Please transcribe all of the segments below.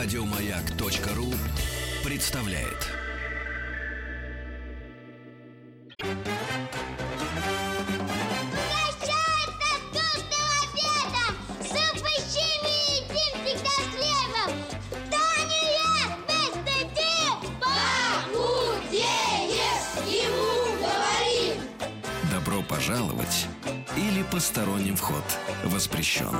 Радиомаяк.ру представляет. Добро пожаловать или посторонним вход воспрещен.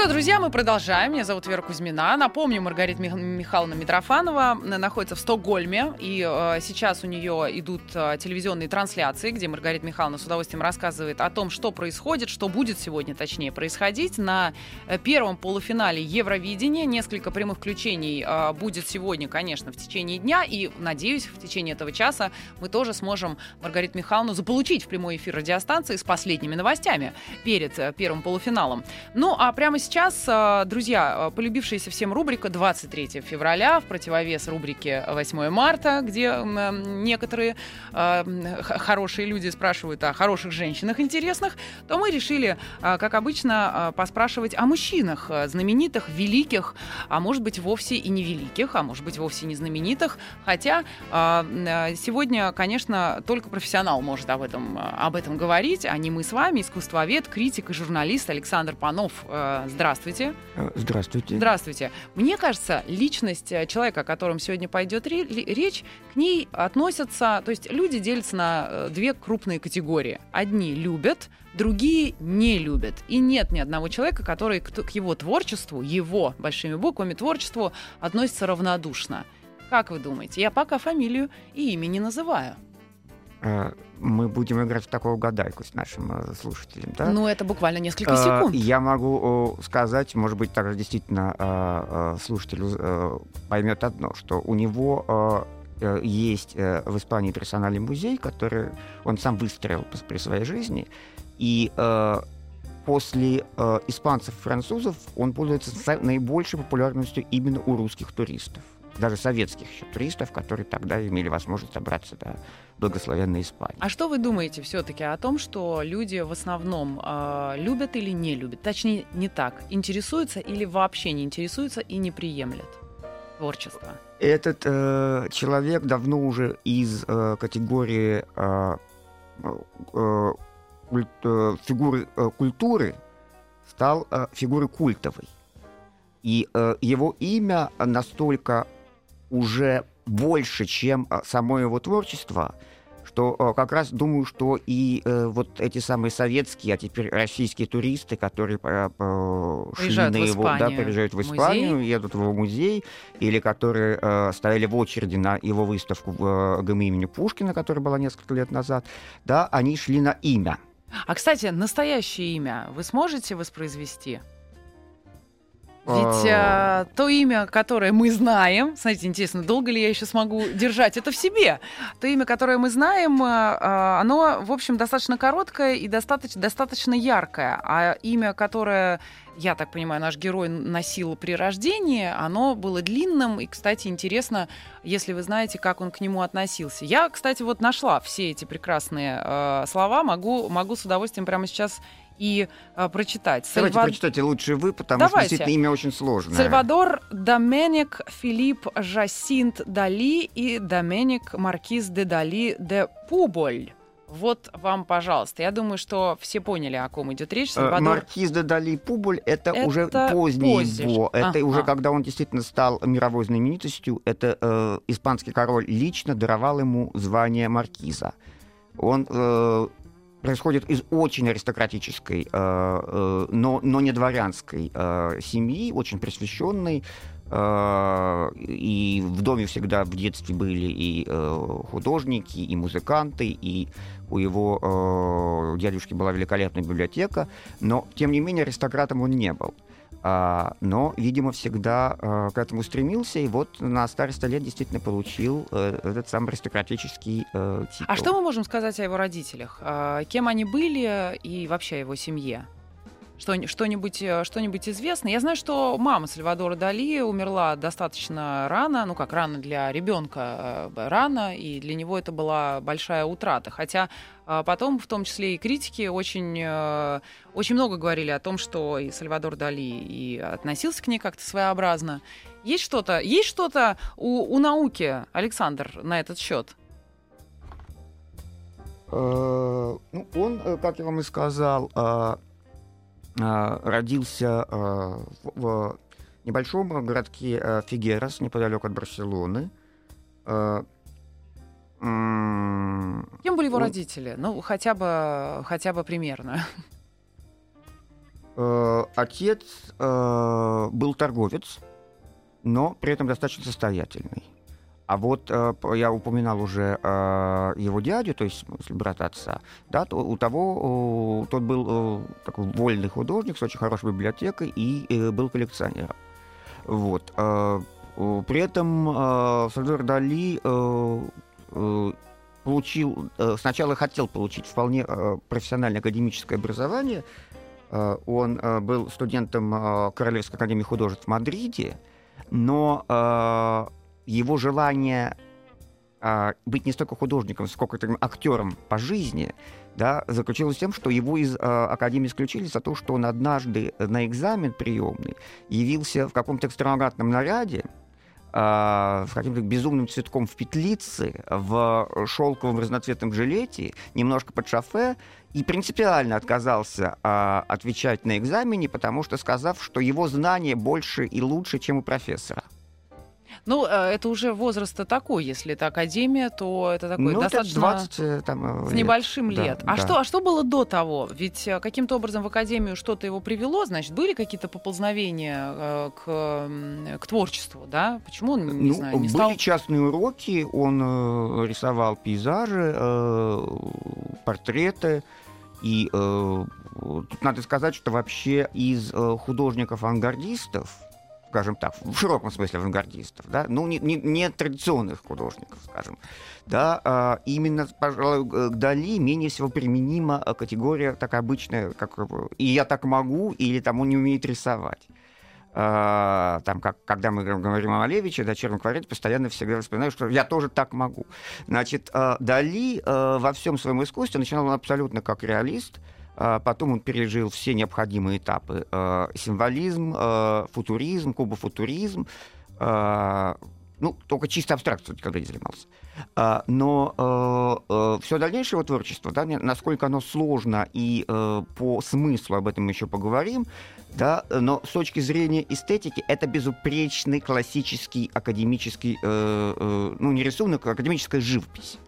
Что, друзья, мы продолжаем. Меня зовут Вера Кузьмина. Напомню, Маргарита Мих- Михайловна Митрофанова находится в Стокгольме. И э, сейчас у нее идут э, телевизионные трансляции, где Маргарита Михайловна с удовольствием рассказывает о том, что происходит, что будет сегодня, точнее, происходить. На э, первом полуфинале Евровидения несколько прямых включений э, будет сегодня, конечно, в течение дня. И, надеюсь, в течение этого часа мы тоже сможем Маргариту Михайловну заполучить в прямой эфир радиостанции с последними новостями перед э, первым полуфиналом. Ну, а прямо сейчас, э, друзья, э, полюбившаяся всем рубрика 23 февраля в противовес рубрике 8 марта, где э, некоторые хорошие люди спрашивают о хороших женщинах интересных, то мы решили, как обычно, поспрашивать о мужчинах, знаменитых, великих, а может быть вовсе и не великих, а может быть вовсе не знаменитых. Хотя сегодня, конечно, только профессионал может об этом, об этом говорить, а не мы с вами, искусствовед, критик и журналист Александр Панов. Э, Здравствуйте. Э, Здравствуйте. Здравствуйте. Мне кажется, личность э, человека, о котором сегодня пойдет речь, к ней относятся, то есть люди делятся на э, две крупные категории. Одни любят, другие не любят. И нет ни одного человека, который к его творчеству, его большими буквами творчеству относится равнодушно. Как вы думаете? Я пока фамилию и имя не называю. Э, Мы будем играть в такую гадайку с нашим э, слушателем, да? Ну, это буквально несколько Э, секунд. Я могу сказать, может быть, также действительно слушатель поймет одно, что у него есть в Испании персональный музей, который он сам выстроил при своей жизни, и после испанцев и французов он пользуется наибольшей популярностью именно у русских туристов. Даже советских еще туристов, которые тогда имели возможность добраться до благословенной Испании. А что вы думаете все-таки о том, что люди в основном э, любят или не любят? Точнее, не так. Интересуются или вообще не интересуются и не приемлят творчество? Этот э, человек давно уже из э, категории э, э, культ- э, фигуры э, культуры стал э, фигурой культовой. И э, его имя настолько уже больше, чем э, само его творчество, что э, как раз думаю, что и э, вот эти самые советские, а теперь российские туристы, которые э, э, шли Приезжают на в его, да, Испанию, приезжают в в музей. Испанию, едут в его музей, или которые э, стояли в очереди на его выставку в э, ГМ имени Пушкина, которая была несколько лет назад, да, они шли на имя. А, кстати, настоящее имя вы сможете воспроизвести? Ведь А. э, то имя, которое мы знаем, смотрите, интересно, долго ли я еще смогу держать это в себе? То имя, которое мы знаем, э, э, оно, в общем, достаточно короткое и достаточно, достаточно яркое. А имя, которое, я так понимаю, наш герой носил при рождении, оно было длинным. И, кстати, интересно, если вы знаете, как он к нему относился. Я, кстати, вот нашла все эти прекрасные э, слова, могу, могу с удовольствием прямо сейчас и э, прочитать. Давайте Сальва- прочитайте лучше вы, потому Давайте. что действительно имя очень сложное. Сальвадор Доменик Филипп Жасинт Дали и Доменик Маркиз де Дали де Пуболь. Вот вам, пожалуйста. Я думаю, что все поняли, о ком идет речь. Э, Сальвадор Маркиз де Дали Публь это, Это уже поздний позже. его. Это Ага. уже когда он действительно стал мировой знаменитостью. Это э, испанский король лично даровал ему звание маркиза. Он э, происходит из очень аристократической, э, э, но, но не дворянской э, семьи, очень просвещенной. и в доме всегда в детстве были и художники, и музыканты, и у его дядюшки была великолепная библиотека, но, тем не менее, аристократом он не был. А, но, видимо, всегда э, к этому стремился, и вот на старости лет действительно получил э, этот самый аристократический э, титул. А что мы можем сказать о его родителях? А, Кем они были и вообще о его семье? Что, что-нибудь, э, что-нибудь известно? Я знаю, что мама Сальвадора Дали умерла достаточно рано, ну как рано для ребенка э, рано, и для него это была большая утрата. Хотя э, потом, в том числе и критики, очень, очень много говорили о том, что и Сальвадор Дали и относился к ней как-то своеобразно. Есть что-то, есть что-то у, у науки, Александр, на этот счет? Ну, он, как я вам и сказал, родился э, в, небольшом городке э, Фигерас, неподалеку от Барселоны. Э, Кем были его он- родители? Ну, хотя бы, хотя бы примерно. Э, Отец э, был торговец, но при этом достаточно состоятельный. А вот э, я упоминал уже э, его дядю, то есть брата отца, да, то у того, тот был э, такой вольный художник с очень хорошей библиотекой и был коллекционером. Вот. При этом Сальвадор Дали получил, сначала хотел получить вполне профессиональное академическое образование, Он был студентом Королевской академии художеств в Мадриде, но его желание э, быть не столько художником, сколько таким актером по жизни, да, заключилось в том, что его из э, академии исключили за то, что он однажды на экзамен приемный явился в каком-то экстравагантном наряде, э, с каким-то безумным цветком в петлице, в шелковом разноцветном жилете, немножко под шофе, и принципиально отказался а, отвечать на экзамене, потому что сказав, что его знания больше и лучше, чем у профессора. Ну, э, это уже возраст такой. Если это академия, то это такой ну, достаточно 20 э, там, э, с лет. небольшим Да, лет. А, да. что, а что было до того? Ведь каким-то образом в академию что-то его привело, значит, были какие-то поползновения к, к творчеству, да? Почему он, не ну, знаю, не были стал... частные уроки, он рисовал пейзажи, портреты. И э, тут надо сказать, что вообще из э, художников-авангардистов, скажем так, в широком смысле авангардистов, да, ну, не, не- не традиционных художников, скажем, да, а, именно, пожалуй, к Дали менее всего применима э, категория такая обычная, как «и я так могу» или там «он не умеет рисовать». А, там, как, когда мы говорим о Малевиче, да, Черном квадрате, постоянно всегда вспоминаю, что я тоже так могу. Значит, э, Дали э, во всем своем искусстве начинал он абсолютно как реалист, а потом он пережил все необходимые этапы. э, Символизм, э, футуризм, кубофутуризм, э, ну, только чисто абстракцией никогда не занимался. А, Но все дальнейшее его творчество, да, насколько оно сложно и по смыслу, об этом мы еще поговорим, да, но с точки зрения эстетики это безупречный классический академический, ну, не рисунок, а академическая живопись.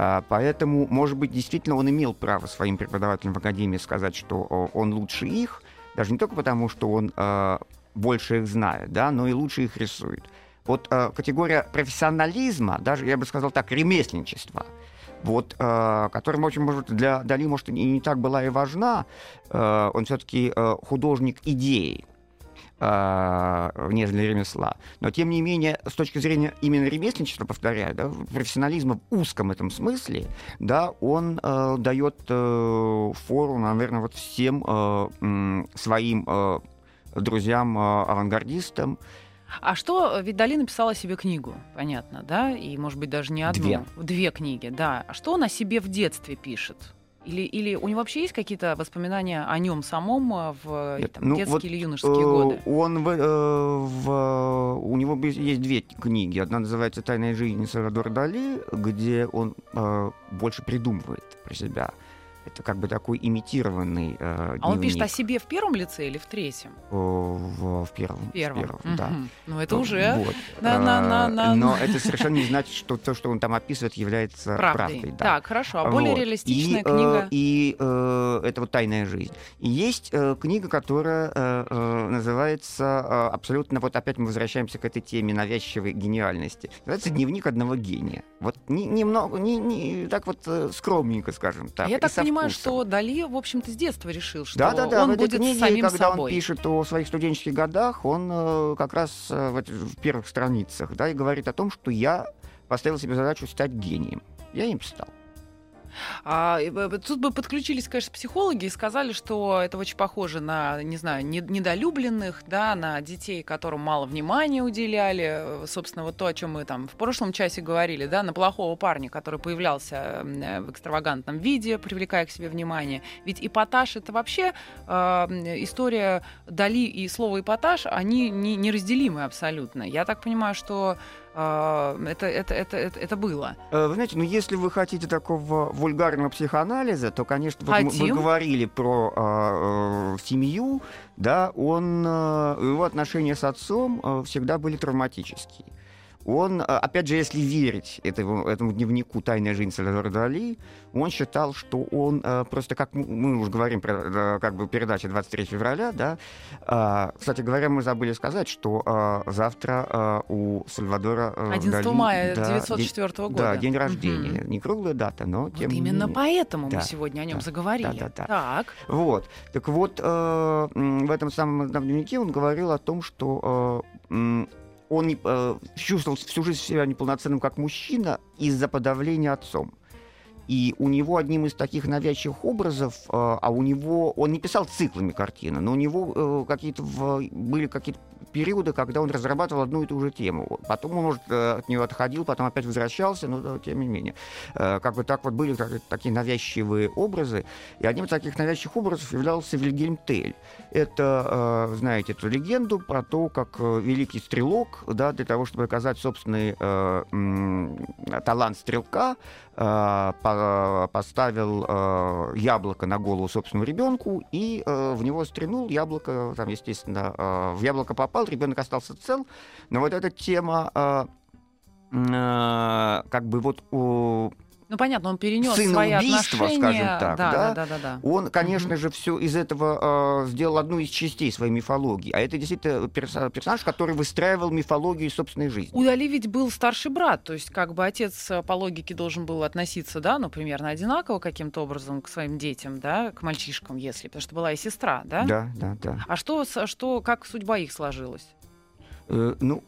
А, Поэтому, может быть, действительно он имел право своим преподавателям в академии сказать, что он лучше их, даже не только потому, что он э, больше их знает, да, но и лучше их рисует. Вот э, категория профессионализма, даже, я бы сказал так, ремесленничества, вот, э, которая, очень, может, для Дали, может, и не так была и важна, э, он все-таки художник идеи, э, нежели ремесла. Но, тем не менее, с точки зрения именно ремесленничества, повторяю, да, профессионализма в узком этом смысле, да, он э, дает э, фору, наверное, вот всем э, м, своим э, друзьям, э. А что, ведь Дали написала себе книгу, понятно, да? И, может быть, даже не одну. Две. Две книги, да. А что он о себе в детстве пишет? Или, или у него вообще есть какие-то воспоминания о нем самом э, в Нет, там, ну, детские вот, или юношеские Э, годы? Он в, э, в- у него есть две книги. Одна называется «Тайная жизнь Салвадора Дали», где он э, больше придумывает про себя. Это как бы такой имитированный э, А он пишет о дневник. себе в первом лице или в третьем? В, в первом. В первом. в да. Мгм. Ну, это Ну, уже вот. на- на- на- Э, на- Но это совершенно не значит, что то, что он там описывает, является правдой. правдой. да. Так, хорошо. А более Вот. реалистичная и, э, книга? и э, это вот «Тайная жизнь». И есть э, книга, которая э, э, называется э, абсолютно... Вот опять мы возвращаемся к этой теме навязчивой гениальности. Называется «Дневник одного гения». Вот не- немного, не, не, так вот скромненько, скажем так. А я и так со понимаю, вкусом. что Дали, в общем-то, с детства решил, что Да, да, да. он в будет книге, самим когда собой. он пишет о своих студенческих годах, он э, как раз э, в, эти- в первых страницах, да, и говорит о том, что я поставил себе задачу стать гением. Я им стал. А, тут бы подключились, конечно, психологи и сказали, что это очень похоже на, не знаю, не- недолюбленных, да, на детей, которым мало внимания уделяли. Э, Собственно, вот то, о чем мы там в прошлом часе говорили, да, на плохого парня, который появлялся э, в экстравагантном виде, привлекая к себе внимание. Ведь эпатаж это вообще э, история Дали и слово эпатаж, они не, неразделимы абсолютно. Я так понимаю, что это, это, это, это, это было. Э, Вы знаете, ну если вы хотите такого вульгарного психоанализа, то, конечно, вот мы- вы говорили про э, э, семью, да, он, э, его отношения с отцом э, всегда были травматические. Он, э, опять же, если верить этому, этому дневнику «Тайная жизнь Сальвадора Дали», он считал, что он э, просто, как мы, мы уже говорим про как бы передача 23 февраля, да, а, кстати говоря, мы забыли сказать, что завтра у Сальвадора э, 11 Дали, мая да, 1904 года. да, день рождения. Не круглая дата, но Вот тем не именно менее. поэтому Да, мы сегодня о нем да, заговорили. да-да-да. Так. Вот. Так вот, э, в этом самом дневнике он говорил о том, что э, он не, э, чувствовал всю жизнь себя неполноценным как мужчина из-за подавления отцом. И у него одним из таких навязчивых образов, э, а у него, он не писал циклами картины, но у него э, какие-то были какие-то периоды, когда он разрабатывал одну и ту же тему. Потом он, может, э, от нее отходил, потом опять возвращался, но тем не менее. Э, Как бы так вот были такие навязчивые образы. И одним из таких навязчивых образов являлся Вильгельм Тель. Это, э, знаете, эту легенду про то, как великий стрелок, да, для того, чтобы показать собственный талант стрелка, поставил э, яблоко на голову собственному ребенку и э, в него стрянул яблоко, там, естественно, э, в яблоко попал, ребенок остался цел, но вот эта тема э, э, как бы вот у- Ну понятно, он перенес свои Сыноубийство, отношения. скажем так, да, да? да, да, да, да. Он, конечно Мгм. же, все из этого э, сделал одну из частей своей мифологии. А это действительно перса- персонаж, который выстраивал мифологию собственной жизни. У Дали ведь был старший брат, то есть как бы отец э, по логике должен был относиться, да, ну, примерно одинаково каким-то образом к своим детям, да, к мальчишкам, если, потому что была и сестра, да? Да, да, да. А что, что, как судьба их сложилась? Э, ну,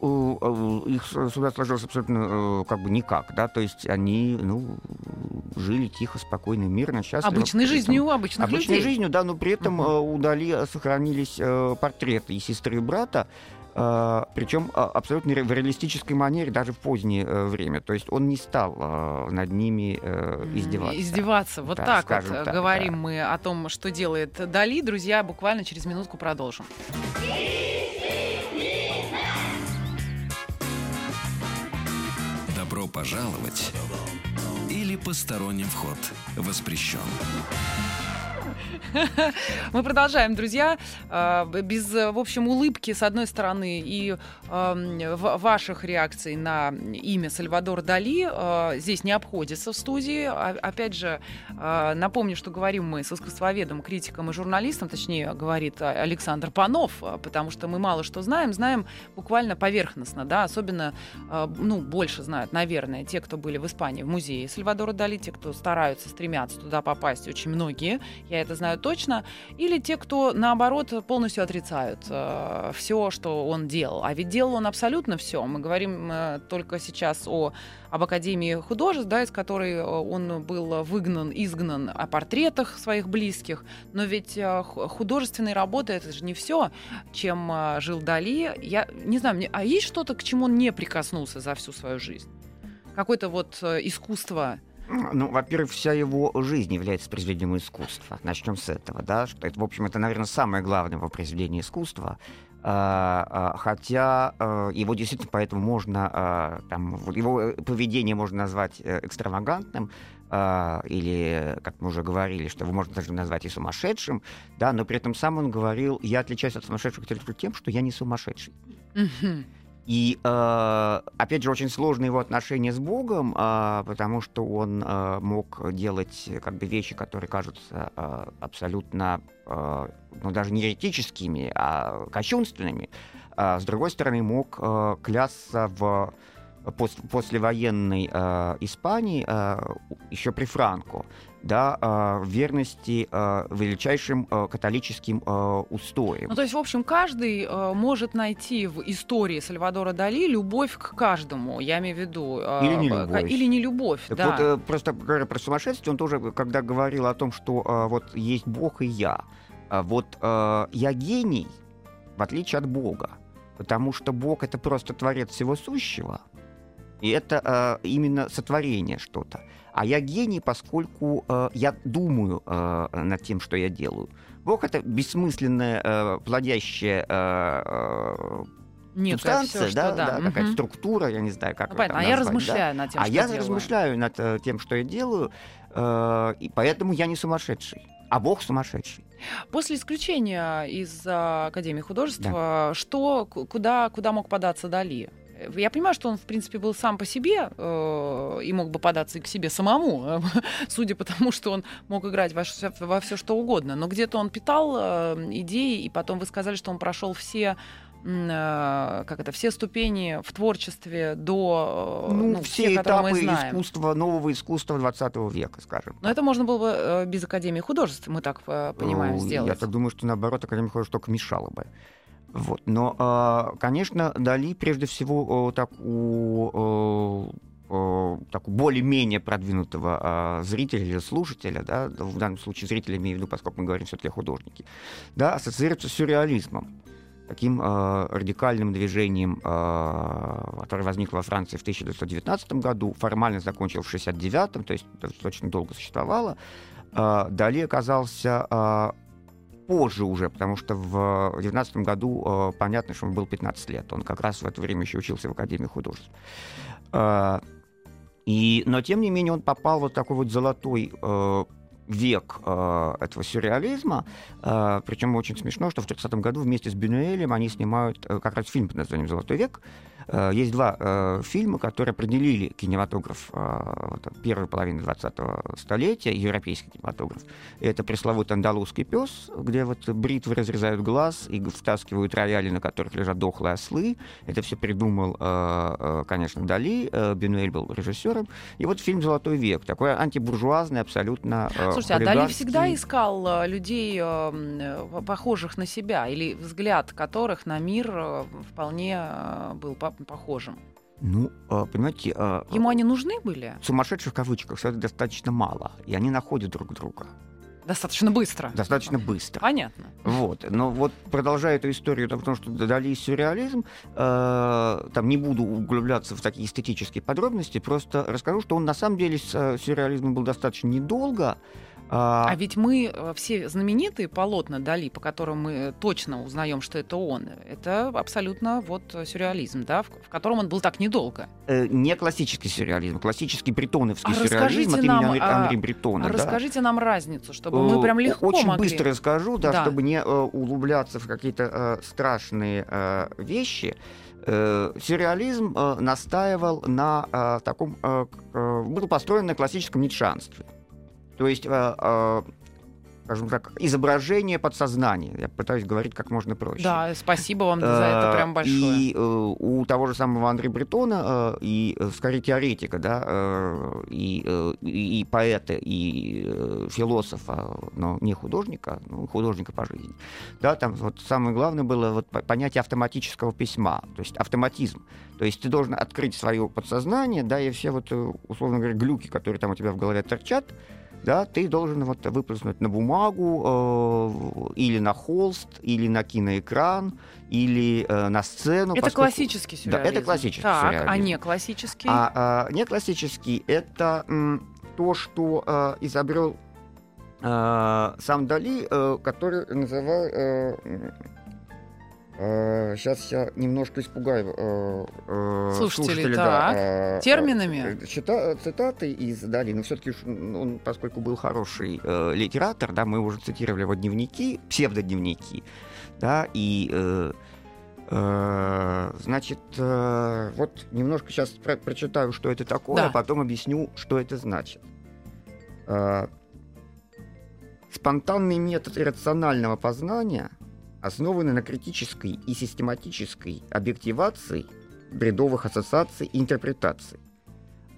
э, их судьба сложилась абсолютно э, как бы никак, да, то есть они, ну, жили тихо, спокойно, мирно, счастливо. Обычной При этом- жизнью обычных Обычной людей. жизнью, да, но при этом Мгм. э, у Дали сохранились портреты и сестры, и брата, причем абсолютно ре- в реалистической манере даже в позднее время. То есть он не стал над ними издеваться. Издеваться. Вот Да, так вот так, говорим да. мы о том, что делает Дали. Друзья, буквально через минутку продолжим. Добро пожаловать или посторонним вход воспрещен. Мы продолжаем, друзья. Э, Без, в общем, улыбки, с одной стороны, и ваших реакций на имя Сальвадор Дали э, здесь не обходится в студии. А- Опять же, напомню, что говорим мы с искусствоведом, критиком и журналистом, точнее, говорит Александр Панов, потому что мы мало что знаем, знаем буквально поверхностно, да, особенно, ну, больше знают, наверное, те, кто были в Испании в музее Сальвадора Дали, те, кто стараются, стремятся туда попасть, очень многие, я это знаю точно, или те, кто, наоборот, полностью отрицают все, что он делал. А ведь делал он абсолютно все. Мы говорим э, только сейчас о, об Академии художеств, да, из которой э, он был выгнан, изгнан, о портретах своих близких. Но ведь э, ху- художественные работы — это же не все, чем э, жил Дали. Я не знаю, мне, а есть что-то, к чему он не прикоснулся за всю свою жизнь? Какое-то вот э, искусство Ну, во-первых, вся его жизнь является произведением искусства. Начнем с этого, да, что это, в общем, это, наверное, самое главное во произведении искусства. А, а, хотя а, его действительно поэтому можно, а, там, его э, поведение можно назвать э, экстравагантным, а, или, как мы уже говорили, что его можно даже назвать и сумасшедшим, да, но при этом сам он говорил, я отличаюсь от сумасшедших только тем, что я не сумасшедший. И, э, опять же, очень сложные его отношения с Богом, а, потому что он э, мог делать э, как бы вещи, которые кажутся абсолютно, ну, даже не еретическими, а кощунственными. А, с другой стороны, мог клясться в пос, послевоенной Испании, еще при Франко, да, э, верности э, величайшим э, католическим устоям. Ну, то есть, в общем, каждый может найти в истории Сальвадора Дали любовь к каждому, я имею в виду. Или не любовь. Или не любовь, Так да. вот, э, просто говоря про сумасшествие, он тоже, когда говорил о том, что вот есть Бог и я, а вот я гений, в отличие от Бога, потому что Бог это просто творец всего сущего, и это э, именно сотворение что-то. А я гений, поскольку э, я думаю э, над тем, что я делаю. Бог это бессмысленная, э, плодящая э, субстанция, всё, да, что, да. да, какая-то мгм. структура, я не знаю, как Ну, это а я назвать, да. размышляю над тем, а что я делаю. размышляю над э, тем, что я делаю, э, и поэтому я не сумасшедший. А Бог сумасшедший. После исключения из а, Академии художества, что, ку- куда, куда мог податься Дали? Я понимаю, что он, в принципе, был сам по себе э, и мог бы податься и к себе самому, судя по тому, что он мог играть во, во все что угодно. Но где-то он питал э, идеи, и потом вы сказали, что он прошел все э, как это, все ступени в творчестве до э, Ну, ну, все те, которые мы этапы знаем. искусства, нового искусства 20 века, скажем. Но это можно было бы э, без Академии художеств, мы так понимаем, Э, сделать. Я так думаю, что наоборот, Академия художеств только мешала бы. Вот. Но, э, конечно, Дали прежде всего так у так, более-менее продвинутого э, зрителя или слушателя, да, в данном случае зрителя имею в виду, поскольку мы говорим все-таки о художнике, да, ассоциируется с сюрреализмом таким э, радикальным движением, э, которое возникло во Франции в 1919 году, формально закончил в 1969, то есть достаточно долго существовало. Э, Дали оказался э, позже уже, потому что в 1919 году э, понятно, что ему было 15 лет. Он как раз в это время еще учился в Академии художеств. Э, и, но, тем не менее, он попал вот такой вот золотой э, век э, этого сюрреализма. Э, причем очень смешно, что в 30 году вместе с Бюнуэлем они снимают э, как раз фильм под названием «Золотой век». Э, есть два э, фильма, которые определили кинематограф э, первой половины 20-го столетия, европейский кинематограф. Это пресловутый «Андалузский пес», где вот бритвы разрезают глаз и втаскивают рояли, на которых лежат дохлые ослы. Это все придумал, конечно, Дали. Бюнуэль был режиссером. И вот фильм «Золотой век», такой антибуржуазный, абсолютно Слушайте, а Дали всегда искал людей, похожих на себя, или взгляд которых на мир вполне был по- похожим? Ну, э, понимаете, э, Ему они нужны были? сумасшедших в кавычках все достаточно мало, и они находят друг друга Достаточно быстро. достаточно быстро. Понятно. Вот. Но вот продолжая эту историю, да, потому что Дали сюрреализм, э, там не буду углубляться в такие эстетические подробности, просто расскажу, что он на самом деле с э, сюрреализмом был достаточно недолго. А, А ведь мы э, все знаменитые полотна Дали, по которым мы точно узнаем, что это он, это абсолютно вот сюрреализм, да, в, в котором он был так недолго. э, не классический сюрреализм, классический бретоновский А сюрреализм от имени нам, Анри, а, Анри Бретона. да. Расскажите нам разницу, чтобы мы Э, прям легко Очень могли. быстро расскажу, да, Да. чтобы не э, углубляться в какие-то э, страшные э, вещи. Э, сюрреализм э, настаивал на э, таком... э, был построен на классическом ницшанстве. То есть... э, э, скажем так, изображение подсознания. Я пытаюсь говорить как можно проще. Да, спасибо вам за это Э, прям большое. И у того же самого Андре Бретона, и скорее теоретика, да, и, и, и поэта, и философа, но не художника, ну, художника по жизни. Да, там вот самое главное было вот по- понятие автоматического письма, то есть автоматизм. То есть ты должен открыть свое подсознание, да, и все вот, условно говоря, глюки, которые там у тебя в голове торчат, да, ты должен вот выплеснуть на бумагу э, или на холст, или на киноэкран, или э, на сцену. это поскольку- классический Да, сюрреализм. это классический так, а сюрреализм. не классический? А, а, не классический это м, то, что э, изобрел э, сам Дали, э, который называл... сейчас я немножко испугаю э, э, Слушателей, слушателей, так. да, э, Терминами? э, чита- цитаты из Дали, но все-таки он, поскольку был хороший э, литератор, да, мы уже цитировали его дневники, псевдодневники, да, и э, э, значит, э, вот немножко сейчас про- прочитаю, что это такое, Да. а потом объясню, что это значит. Э, спонтанный метод иррационального познания, основанный на критической и систематической объективации, бредовых ассоциаций и интерпретаций.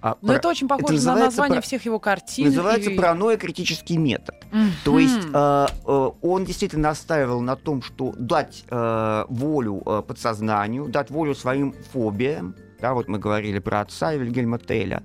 А Но про- это очень похоже на называется название про- всех его картин. Называется и- паранойя-критический метод. Мгм. То есть э, э, он действительно настаивал на том, что дать э, волю э, подсознанию, дать волю своим фобиям. Да, вот мы говорили про отца и Вильгельма Теля.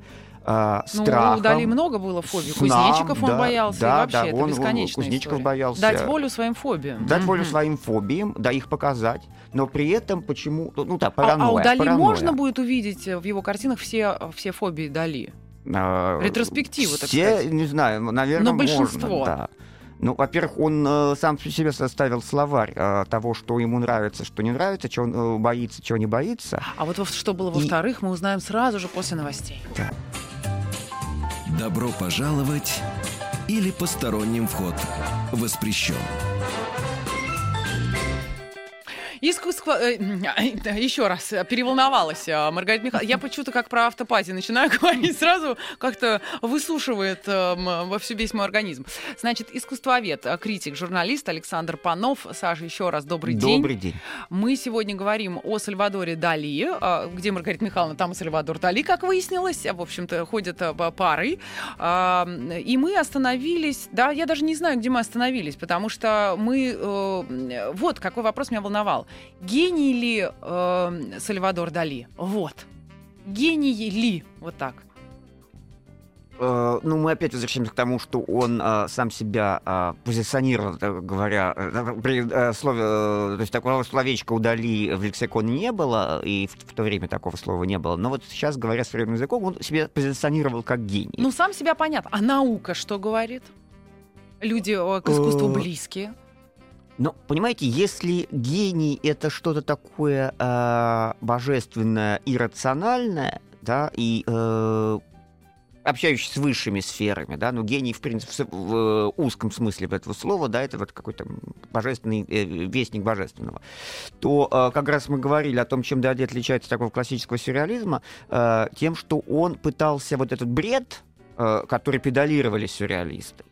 Э, Ну, страхом, у Дали много было фобий. снам, Кузнечиков он да, боялся, да, и вообще да, это он- бесконечная Кузнечиков история. боялся. Дать волю своим фобиям. Дать волю своим фобиям, да, их показать, но при этом почему... Ну да, А- паранойя. а, у Дали паранойя. можно будет увидеть э, в его картинах все, все фобии Дали? А, Ретроспективу, так все, сказать. не знаю, наверное, Но большинство. можно, да. Ну, во-первых, он э, сам себе составил словарь э, того, что ему нравится, что не нравится, чего он э, боится, чего не боится. А вот во- что было во-вторых, мы узнаем сразу же после новостей. Добро пожаловать или посторонним вход воспрещен. Искусство... э, Еще раз, э, переволновалась э, Маргарита Михайловна. Я почему-то как про автопати начинаю говорить, сразу как-то высушивает во всю весь мой организм. Значит, искусствовед, критик, журналист Александр Панов. Саша, еще раз добрый, день. Добрый день. Мы сегодня говорим о Сальвадоре Дали. а, Где Маргарита Михайловна, там и Сальвадор Дали, как выяснилось. В общем-то, ходят а. А, И мы остановились... Да, я даже не знаю, где мы остановились, потому что мы... Вот какой вопрос меня волновал. Гений ли э, Сальвадор Дали? Вот. Гений ли? Вот так. Э, ну, мы опять возвращаемся к тому, что он э, сам себя э, позиционировал, так говоря, при э, слове, э, то есть такого словечка удали в лексиконе не было, и в, в то время такого слова не было. Но вот сейчас, говоря современным языком, он себя позиционировал как гений. Ну, сам себя понятно. А наука что говорит? Люди к искусству близкие. Ну, понимаете, если гений это что-то такое э, божественное, иррациональное, да, и э, общающийся с высшими сферами, да, ну, гений, в принципе, в, в, э, узком смысле этого слова, да, это вот какой-то божественный э, вестник божественного, то э, как раз мы говорили о том, чем Дади отличается от такого классического сюрреализма, э, тем, что он пытался вот этот бред, э, который педалировали сюрреалисты,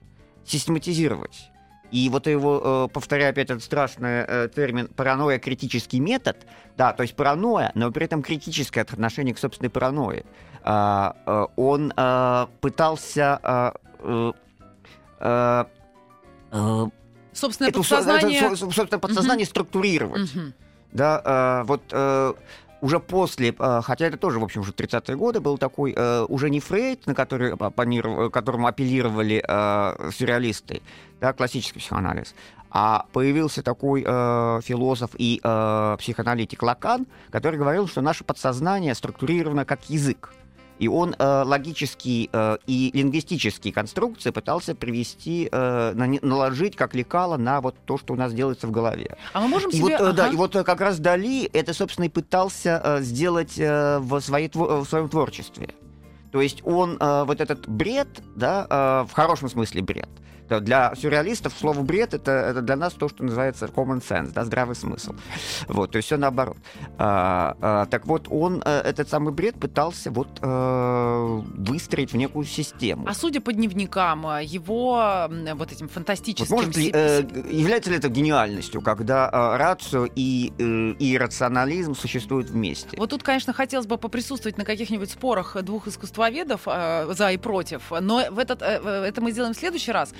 систематизировать. И вот его, э, повторяю опять этот страшный э, термин паранойя критический метод, да, то есть паранойя, но при этом критическое отношение к собственной паранойи. А, э, он пытался Собственное эту со- подсознание... это, со- собственно, подсознание структурировать. Мгм. Да, э, вот э, уже после, э, хотя это тоже, в общем, уже 30-е годы, был такой, э, уже не Фрейд, на который, которому апеллировали э, сюрреалисты, да, классический психоанализ, а появился такой э, философ и э, психоаналитик Лакан, который говорил, что наше подсознание структурировано как язык. И он э, логические э, и лингвистические конструкции пытался привести, э, нане- наложить как лекало на вот то, что у нас делается в голове. А мы можем И себе... вот, э, да, Ага. и вот э, как раз Дали это, собственно, и пытался э, сделать э, в, своей, в своем творчестве. То есть он э, вот этот бред, да, э, в хорошем смысле бред. Для сюрреалистов слово бред это, это для нас то, что называется common sense, да, здравый смысл. Вот, то есть все наоборот. А, а, так вот, он э, этот самый бред пытался вот э, выстроить в некую систему. А судя по дневникам, э, его вот этим Вот фантастическим... может ли, э, является ли это гениальностью, когда э, рацио и, э, и рационализм существуют вместе? Вот тут, конечно, хотелось бы поприсутствовать на каких-нибудь спорах двух искусствоведов э, за и против, но в этот, э, это мы сделаем в следующий раз.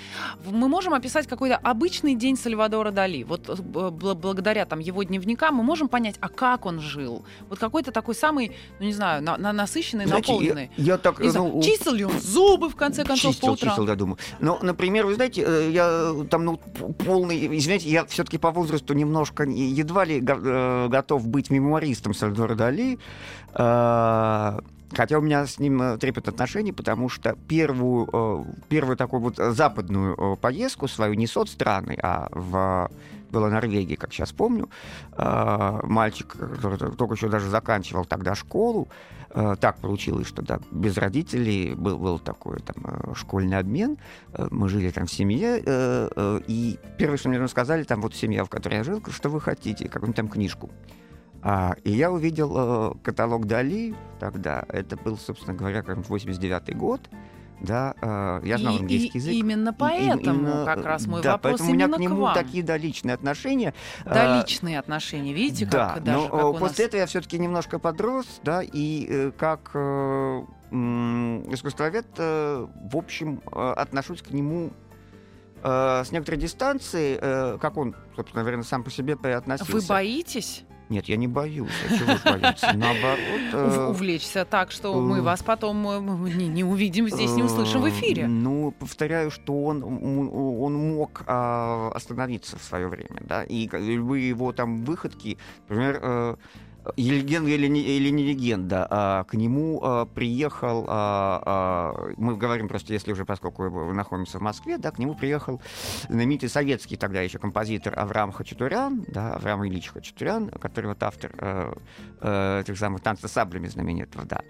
Мы можем описать какой-то обычный день Сальвадора Дали. Вот э, благодаря там его дневникам мы можем понять, а как он жил. Вот какой-то такой самый, ну не знаю, на- на- насыщенный, Знаете, наполненный. я, я так... Не знаю, ну, чистил ли он зубы, в конце концов, по чистил, утрам? чистил, я думаю. Но, например, вы знаете, э, я там ну, полный, извините, я все-таки по возрасту немножко не- едва ли э, готов быть мемуаристом Сальвадора Дали. Хотя у меня с ним э, трепет отношений, потому что первую, э, первую такую вот западную э, поездку свою не соцстраны, а в была Норвегия, как сейчас помню, мальчик, который только еще даже заканчивал тогда школу, так получилось, что да, без родителей был, был такой там школьный обмен, мы жили там в семье, и первое, что мне там сказали, там вот семья, в которой я жил, что вы хотите, какую-нибудь там книжку. А, и я увидел э, каталог Дали тогда, это был, собственно говоря, как 89 год, Да, э, я знал И- английский и язык. Именно И- и- поэтому именно, как раз мой да, вопрос поэтому у меня к нему вам. такие да, личные отношения. Да, Э, личные отношения, видите, да, как даже но как э, у после нас- этого я все-таки немножко подрос, да, и э, как э, искусствовед, э, в общем, отношусь к нему э, с некоторой дистанции, э, как он, собственно, наверное, сам по себе относился. Вы боитесь Нет, я не боюсь. А чего ж бояться? Наоборот. э, увлечься так, что мы э, вас потом э, мы не, не увидим здесь, не услышим в эфире? Ну, повторяю, что он, он мог а, остановиться в свое время, да, и любые его там выходки, например, легенда или не, или не легенда, а, к нему а, приехал, а, а, мы говорим просто, если уже, поскольку мы находимся в Москве, да, к нему приехал знаменитый советский тогда еще композитор Авраам Хачатурян, да, Авраам Ильич Хачатурян, который вот автор э, э, этих самых танцев с саблями знаменитого, да.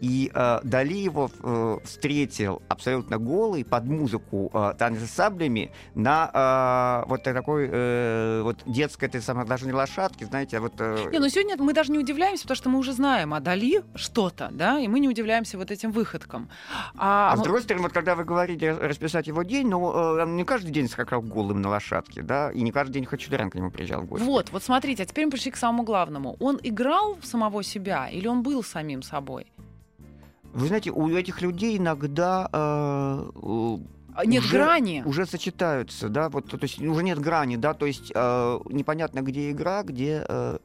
И э, Дали его э, встретил абсолютно голый под музыку э, танцы с саблями на э, вот такой э, вот детской, этой самой, даже не лошадке, знаете, а вот... э, Не, ну сегодня мы даже не удивляемся, потому что мы уже знаем о Дали что-то, да, и мы не удивляемся вот этим выходкам. А, А с ну, другой стороны, вот когда вы говорите расписать его день, ну, э, не каждый день скакал голым на лошадке, да, и не каждый день Хачатурян к нему приезжал в гости. вот, вот смотрите, а теперь мы пришли к самому главному. Он играл в самого себя или он был самим собой? Вы знаете, у этих людей иногда э, э, А, Нет Уже- грани. уже сочетаются, да, вот, то есть уже нет грани, да, то есть э, непонятно, где игра, где... э,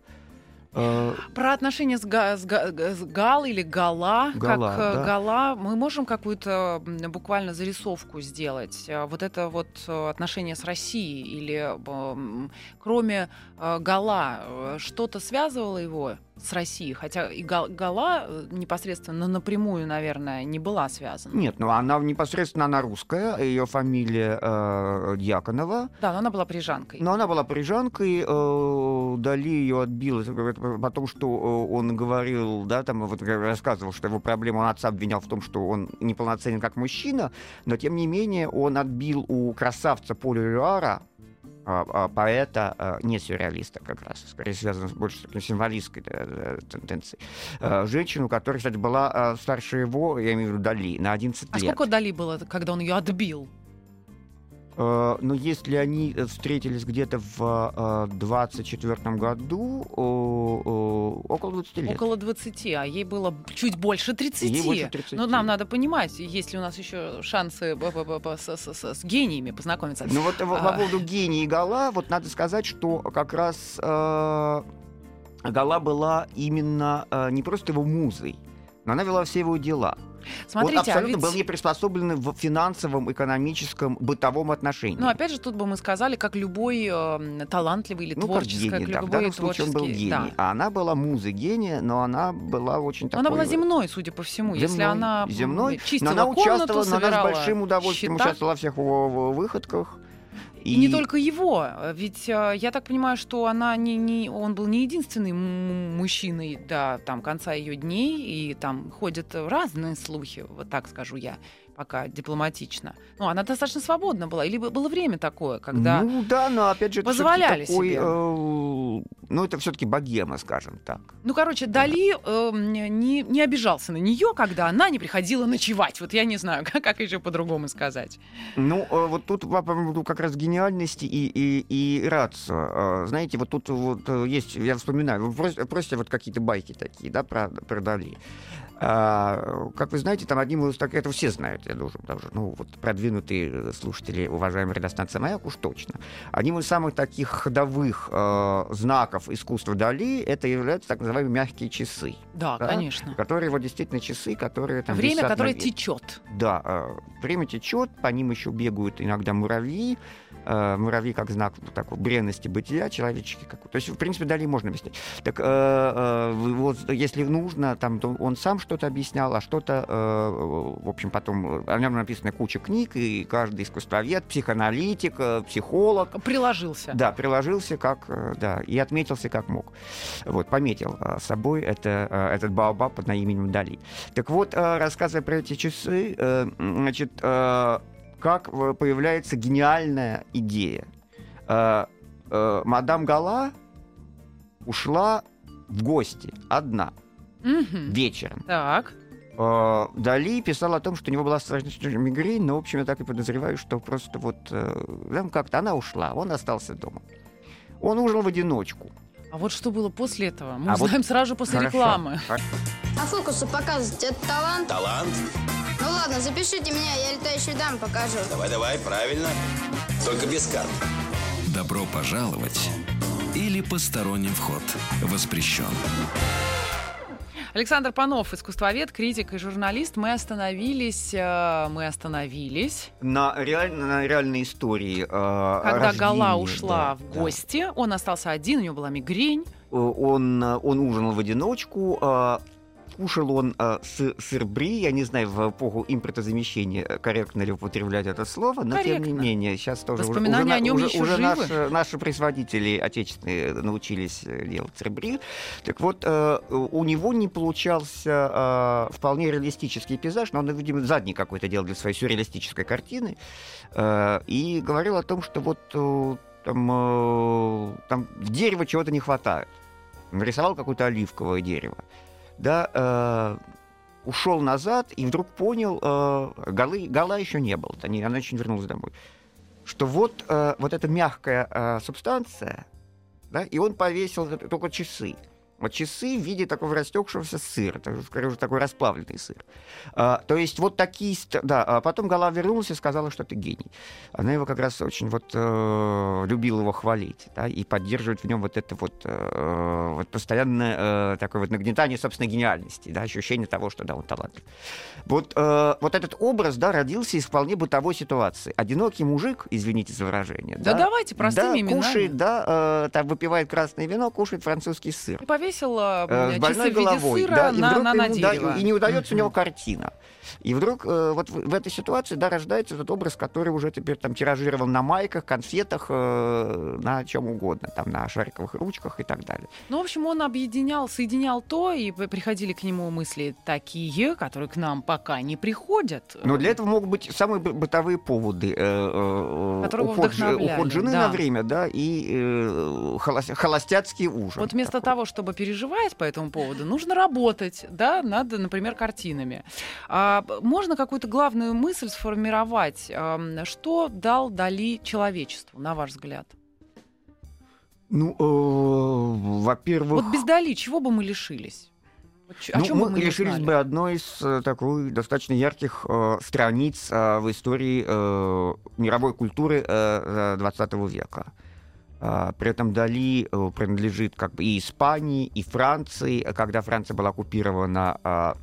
Про отношения с, га- с га- с Гал или Гала, Гала, как э, да. Гала, мы можем какую-то буквально зарисовку сделать. Э, Вот это вот э, отношение с Россией или кроме э, Гала э, что-то связывало его с Россией, хотя и Гал- Гала э, непосредственно напрямую, наверное, не была связана. Нет, ну она непосредственно она русская, ее фамилия э, Дьяконова, Да, но она была парижанкой. но она была парижанкой, э, Дали ее отбил, потому что э, он говорил, да, там вот рассказывал, что его проблему он отца обвинял в том, что он неполноценен как мужчина, но тем не менее он отбил у красавца Поля Люара, а, а, поэта, а, не сюрреалиста как раз, скорее связано с больше с такой символистской тенденцией. А, Женщину, которая, кстати, была а, старше его, я имею в виду Дали, на 11 а лет. сколько Дали было, когда он ее отбил? Э, Но если они э, встретились где-то в 24 году, о, о, около 20 лет. Около 20, а ей было чуть больше 30. Ей больше 30. Ну, нам надо понимать, есть ли у нас еще шансы с, с- с- с гениями познакомиться. Ну вот э, по А. поводу гения и Гала, вот надо сказать, что как раз э, Гала была именно э, не просто его музой, но она вела все его дела. Смотрите, он а абсолютно ведь- был не приспособлен в финансовом, экономическом, бытовом отношении. Ну, опять же, тут бы мы сказали, как любой э, талантливый или Ну, как творческий, гений, как да. В любой данном случае он был гений. да. А она была музой гения, но она была очень такой... она была земной, судя по всему. Если Земной, она м, земной, чистила но она комнату, участвовала, но она с собирала большим удовольствием счета. участвовала во всех выходках. И не только его, ведь э, я так понимаю, что она не, не, он был не единственный мужчиной до там, конца ее дней, и там ходят разные слухи, вот так скажу я, пока дипломатично. Ну, она достаточно свободна была, или бы- было время такое, когда... Ну да, но опять же, позволяли такой, себе. э, ну это все-таки богема, скажем так. Ну, короче, Дали э, не, не обижался на нее, когда она не приходила ночевать. Вот я не знаю, как, как еще по-другому сказать. Ну, э, вот тут по поводу как раз гениальности и, и, и рацио. Э, Знаете, вот тут вот э, есть, я вспоминаю, вы прос- просто вот какие-то байки такие, да, про, про Дали. А, как вы знаете, там одним из так это все знают, я должен даже, ну вот продвинутые слушатели, уважаемые радиостанции «Маяк» уж точно. Одним из самых таких ходовых э, знаков искусства Дали это являются так называемые мягкие часы, Да, Да? конечно. которые вот действительно часы, которые там Время, на которое течет. да, э, время течет, по ним еще бегают иногда муравьи. Э, муравьи как знак вот такой бренности бытия человеческий какой. То есть, в принципе, далее можно объяснить. Так э, э, вот если нужно, там, то он сам что-то объяснял, а что-то, э, в общем, потом о нем написана куча книг, и каждый искусствовед, психоаналитик, э, психолог, Приложился. да, приложился как, э, да, и отметился как мог. Вот, пометил э, собой это, э, этот Баобаб под именем Дали. Так вот, э, рассказывая про эти часы, э, значит, э, как э, появляется гениальная идея. Э, э, Мадам Гала ушла в гости одна Мгм. вечером. Так. Э, Дали писал о том, что у него была страшная мигрень, но, в общем, я так и подозреваю, что просто вот э, там как-то она ушла, он остался дома. Он ужинал в одиночку. А вот что было после этого? Мы А вот- узнаем сразу же после Хорошо. рекламы. А фокусы показывать это талант? Талант? Ну ладно, запишите меня, я летающую дам покажу. Давай, давай, правильно. Только без карт. Добро пожаловать или посторонним вход воспрещен. Александр Панов, искусствовед, критик и журналист. Мы остановились, э, мы остановились, На, реаль- на реальной истории. э, когда рождения, Гала ушла да, в да. гости. Он остался один, у него была мигрень. Э, Он, он ужинал в одиночку, э, кушал он э, сы- сыр бри, я не знаю, в эпоху импортозамещения э, корректно ли употреблять это слово, но тем не Корректно. менее, сейчас тоже уже, Воспоминания уже на- о нем уже- еще уже живы. наши, наши производители отечественные научились э, делать сыр бри. Так вот, э, у него не получался э, вполне реалистический пейзаж, но он, видимо, задний какой-то делал для своей сюрреалистической картины, э, и говорил о том, что вот э, там, э, там дерева чего-то не хватает нарисовал какое-то оливковое дерево, да, э, ушел назад и вдруг понял, э, голы, гола еще не было, они, она еще не вернулась домой, что вот, э, вот эта мягкая э, субстанция, да, и он повесил только часы. Вот часы в виде такого растекшегося сыра, скорее уже такой расплавленный сыр. А, то есть вот такие... Да, а потом Гала вернулась и сказала, что ты гений. Она его как раз очень вот э, любила его хвалить, да, и поддерживать в нем вот это вот, э, вот постоянное э, такое вот нагнетание собственной гениальности, да, ощущение того, что да, он талантлив. Вот, э, вот этот образ, да, родился из вполне бытовой ситуации. Одинокий мужик, извините за выражение, Да давайте простыми да, именами. кушает, да, э, там выпивает красное вино, кушает французский сыр. И повесил э, часы в виде головой, сыра да, и на, вдруг на, на ему, да, дерево. и не удается у него картина. И вдруг э, вот в, в этой ситуации, да, рождается этот образ, который уже теперь там тиражирован на майках, конфетах, э, на чем угодно, там на шариковых ручках и так далее. Ну, в общем, он объединял, соединял то, и приходили к нему мысли такие, которые к нам пока не приходят. Но для этого могут быть самые бы- бытовые поводы. э, э, уход, уход жены да. на время, да, и э, холос- холостяцкий ужин. Вот вместо такой. того, чтобы переживать по этому поводу, нужно работать, да, над, например, картинами. А, можно какую-то главную мысль сформировать, ам, что дал Дали человечеству, на ваш взгляд? Ну, э, во-первых... Вот без Дали чего бы мы лишились? О Ну, чем мы мы знали? бы одной из э, такой достаточно ярких э, страниц э, в истории э, мировой культуры э, 20 века. А, При этом Дали э, принадлежит как бы и Испании, и Франции. Когда Франция была оккупирована а,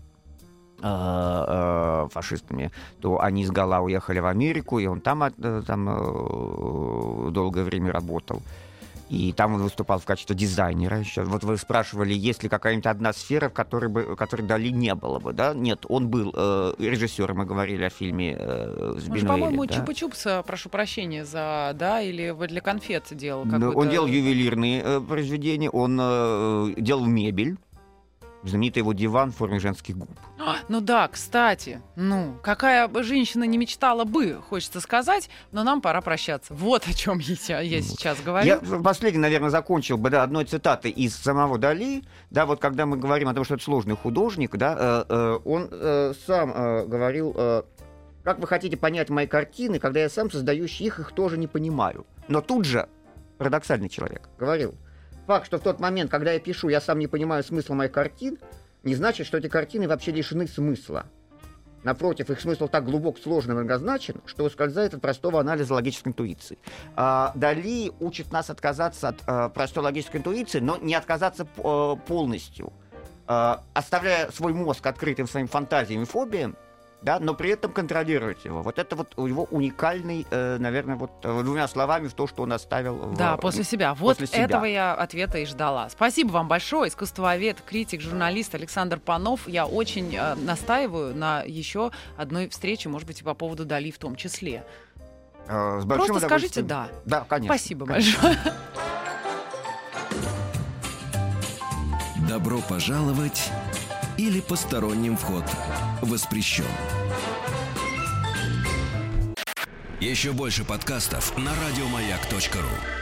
а, фашистами, то они с Гала уехали в Америку, и он там, э, там э, долгое время работал. И там он выступал в качестве дизайнера. Еще. Вот вы спрашивали, есть ли какая-нибудь одна сфера, в которой, бы, которой Дали не было бы, да? Нет, он был э, режиссером, мы говорили о фильме э, с Бенуэлем, по-моему, да? Чупа-Чупс, э, прошу прощения за, да, или для конфет делал Да, какой-то... он делал ювелирные э, произведения, он э, делал мебель. Знаменитый его диван в форме женских губ. А, Ну да, кстати, ну, какая бы женщина не мечтала бы, хочется сказать, но нам пора прощаться. Вот о чем я, я сейчас говорю. Я последний, наверное, закончил бы да, одной цитатой из самого Дали. Да, вот когда мы говорим о том, что это сложный художник, да, э, э, он э, сам э, говорил, э, как вы хотите понять мои картины, когда я сам создающий их, их тоже не понимаю. Но тут же парадоксальный человек говорил, факт, что в тот момент, когда я пишу, я сам не понимаю смысла моих картин, не значит, что эти картины вообще лишены смысла. Напротив, их смысл так глубок, сложен и многозначен, что ускользает от простого анализа логической интуиции. А, Дали учит нас отказаться от э, простой логической интуиции, но не отказаться э, полностью, Э, оставляя свой мозг открытым своим фантазиям и фобиям, да, но при этом контролировать его. Вот это вот у него уникальный, э, наверное, вот э, двумя словами в то, что он оставил. в- Да, после себя. Вот после себя. этого я ответа и ждала. Спасибо вам большое. Искусствовед, критик, журналист Александр Панов. Я очень э, настаиваю на еще одной встрече, может быть, и по поводу Дали в том числе. Э, с Просто скажите. «да». Да, конечно. Спасибо конечно. большое. Добро пожаловать или посторонним вход воспрещен. Еще больше подкастов на радиомаяк.ру.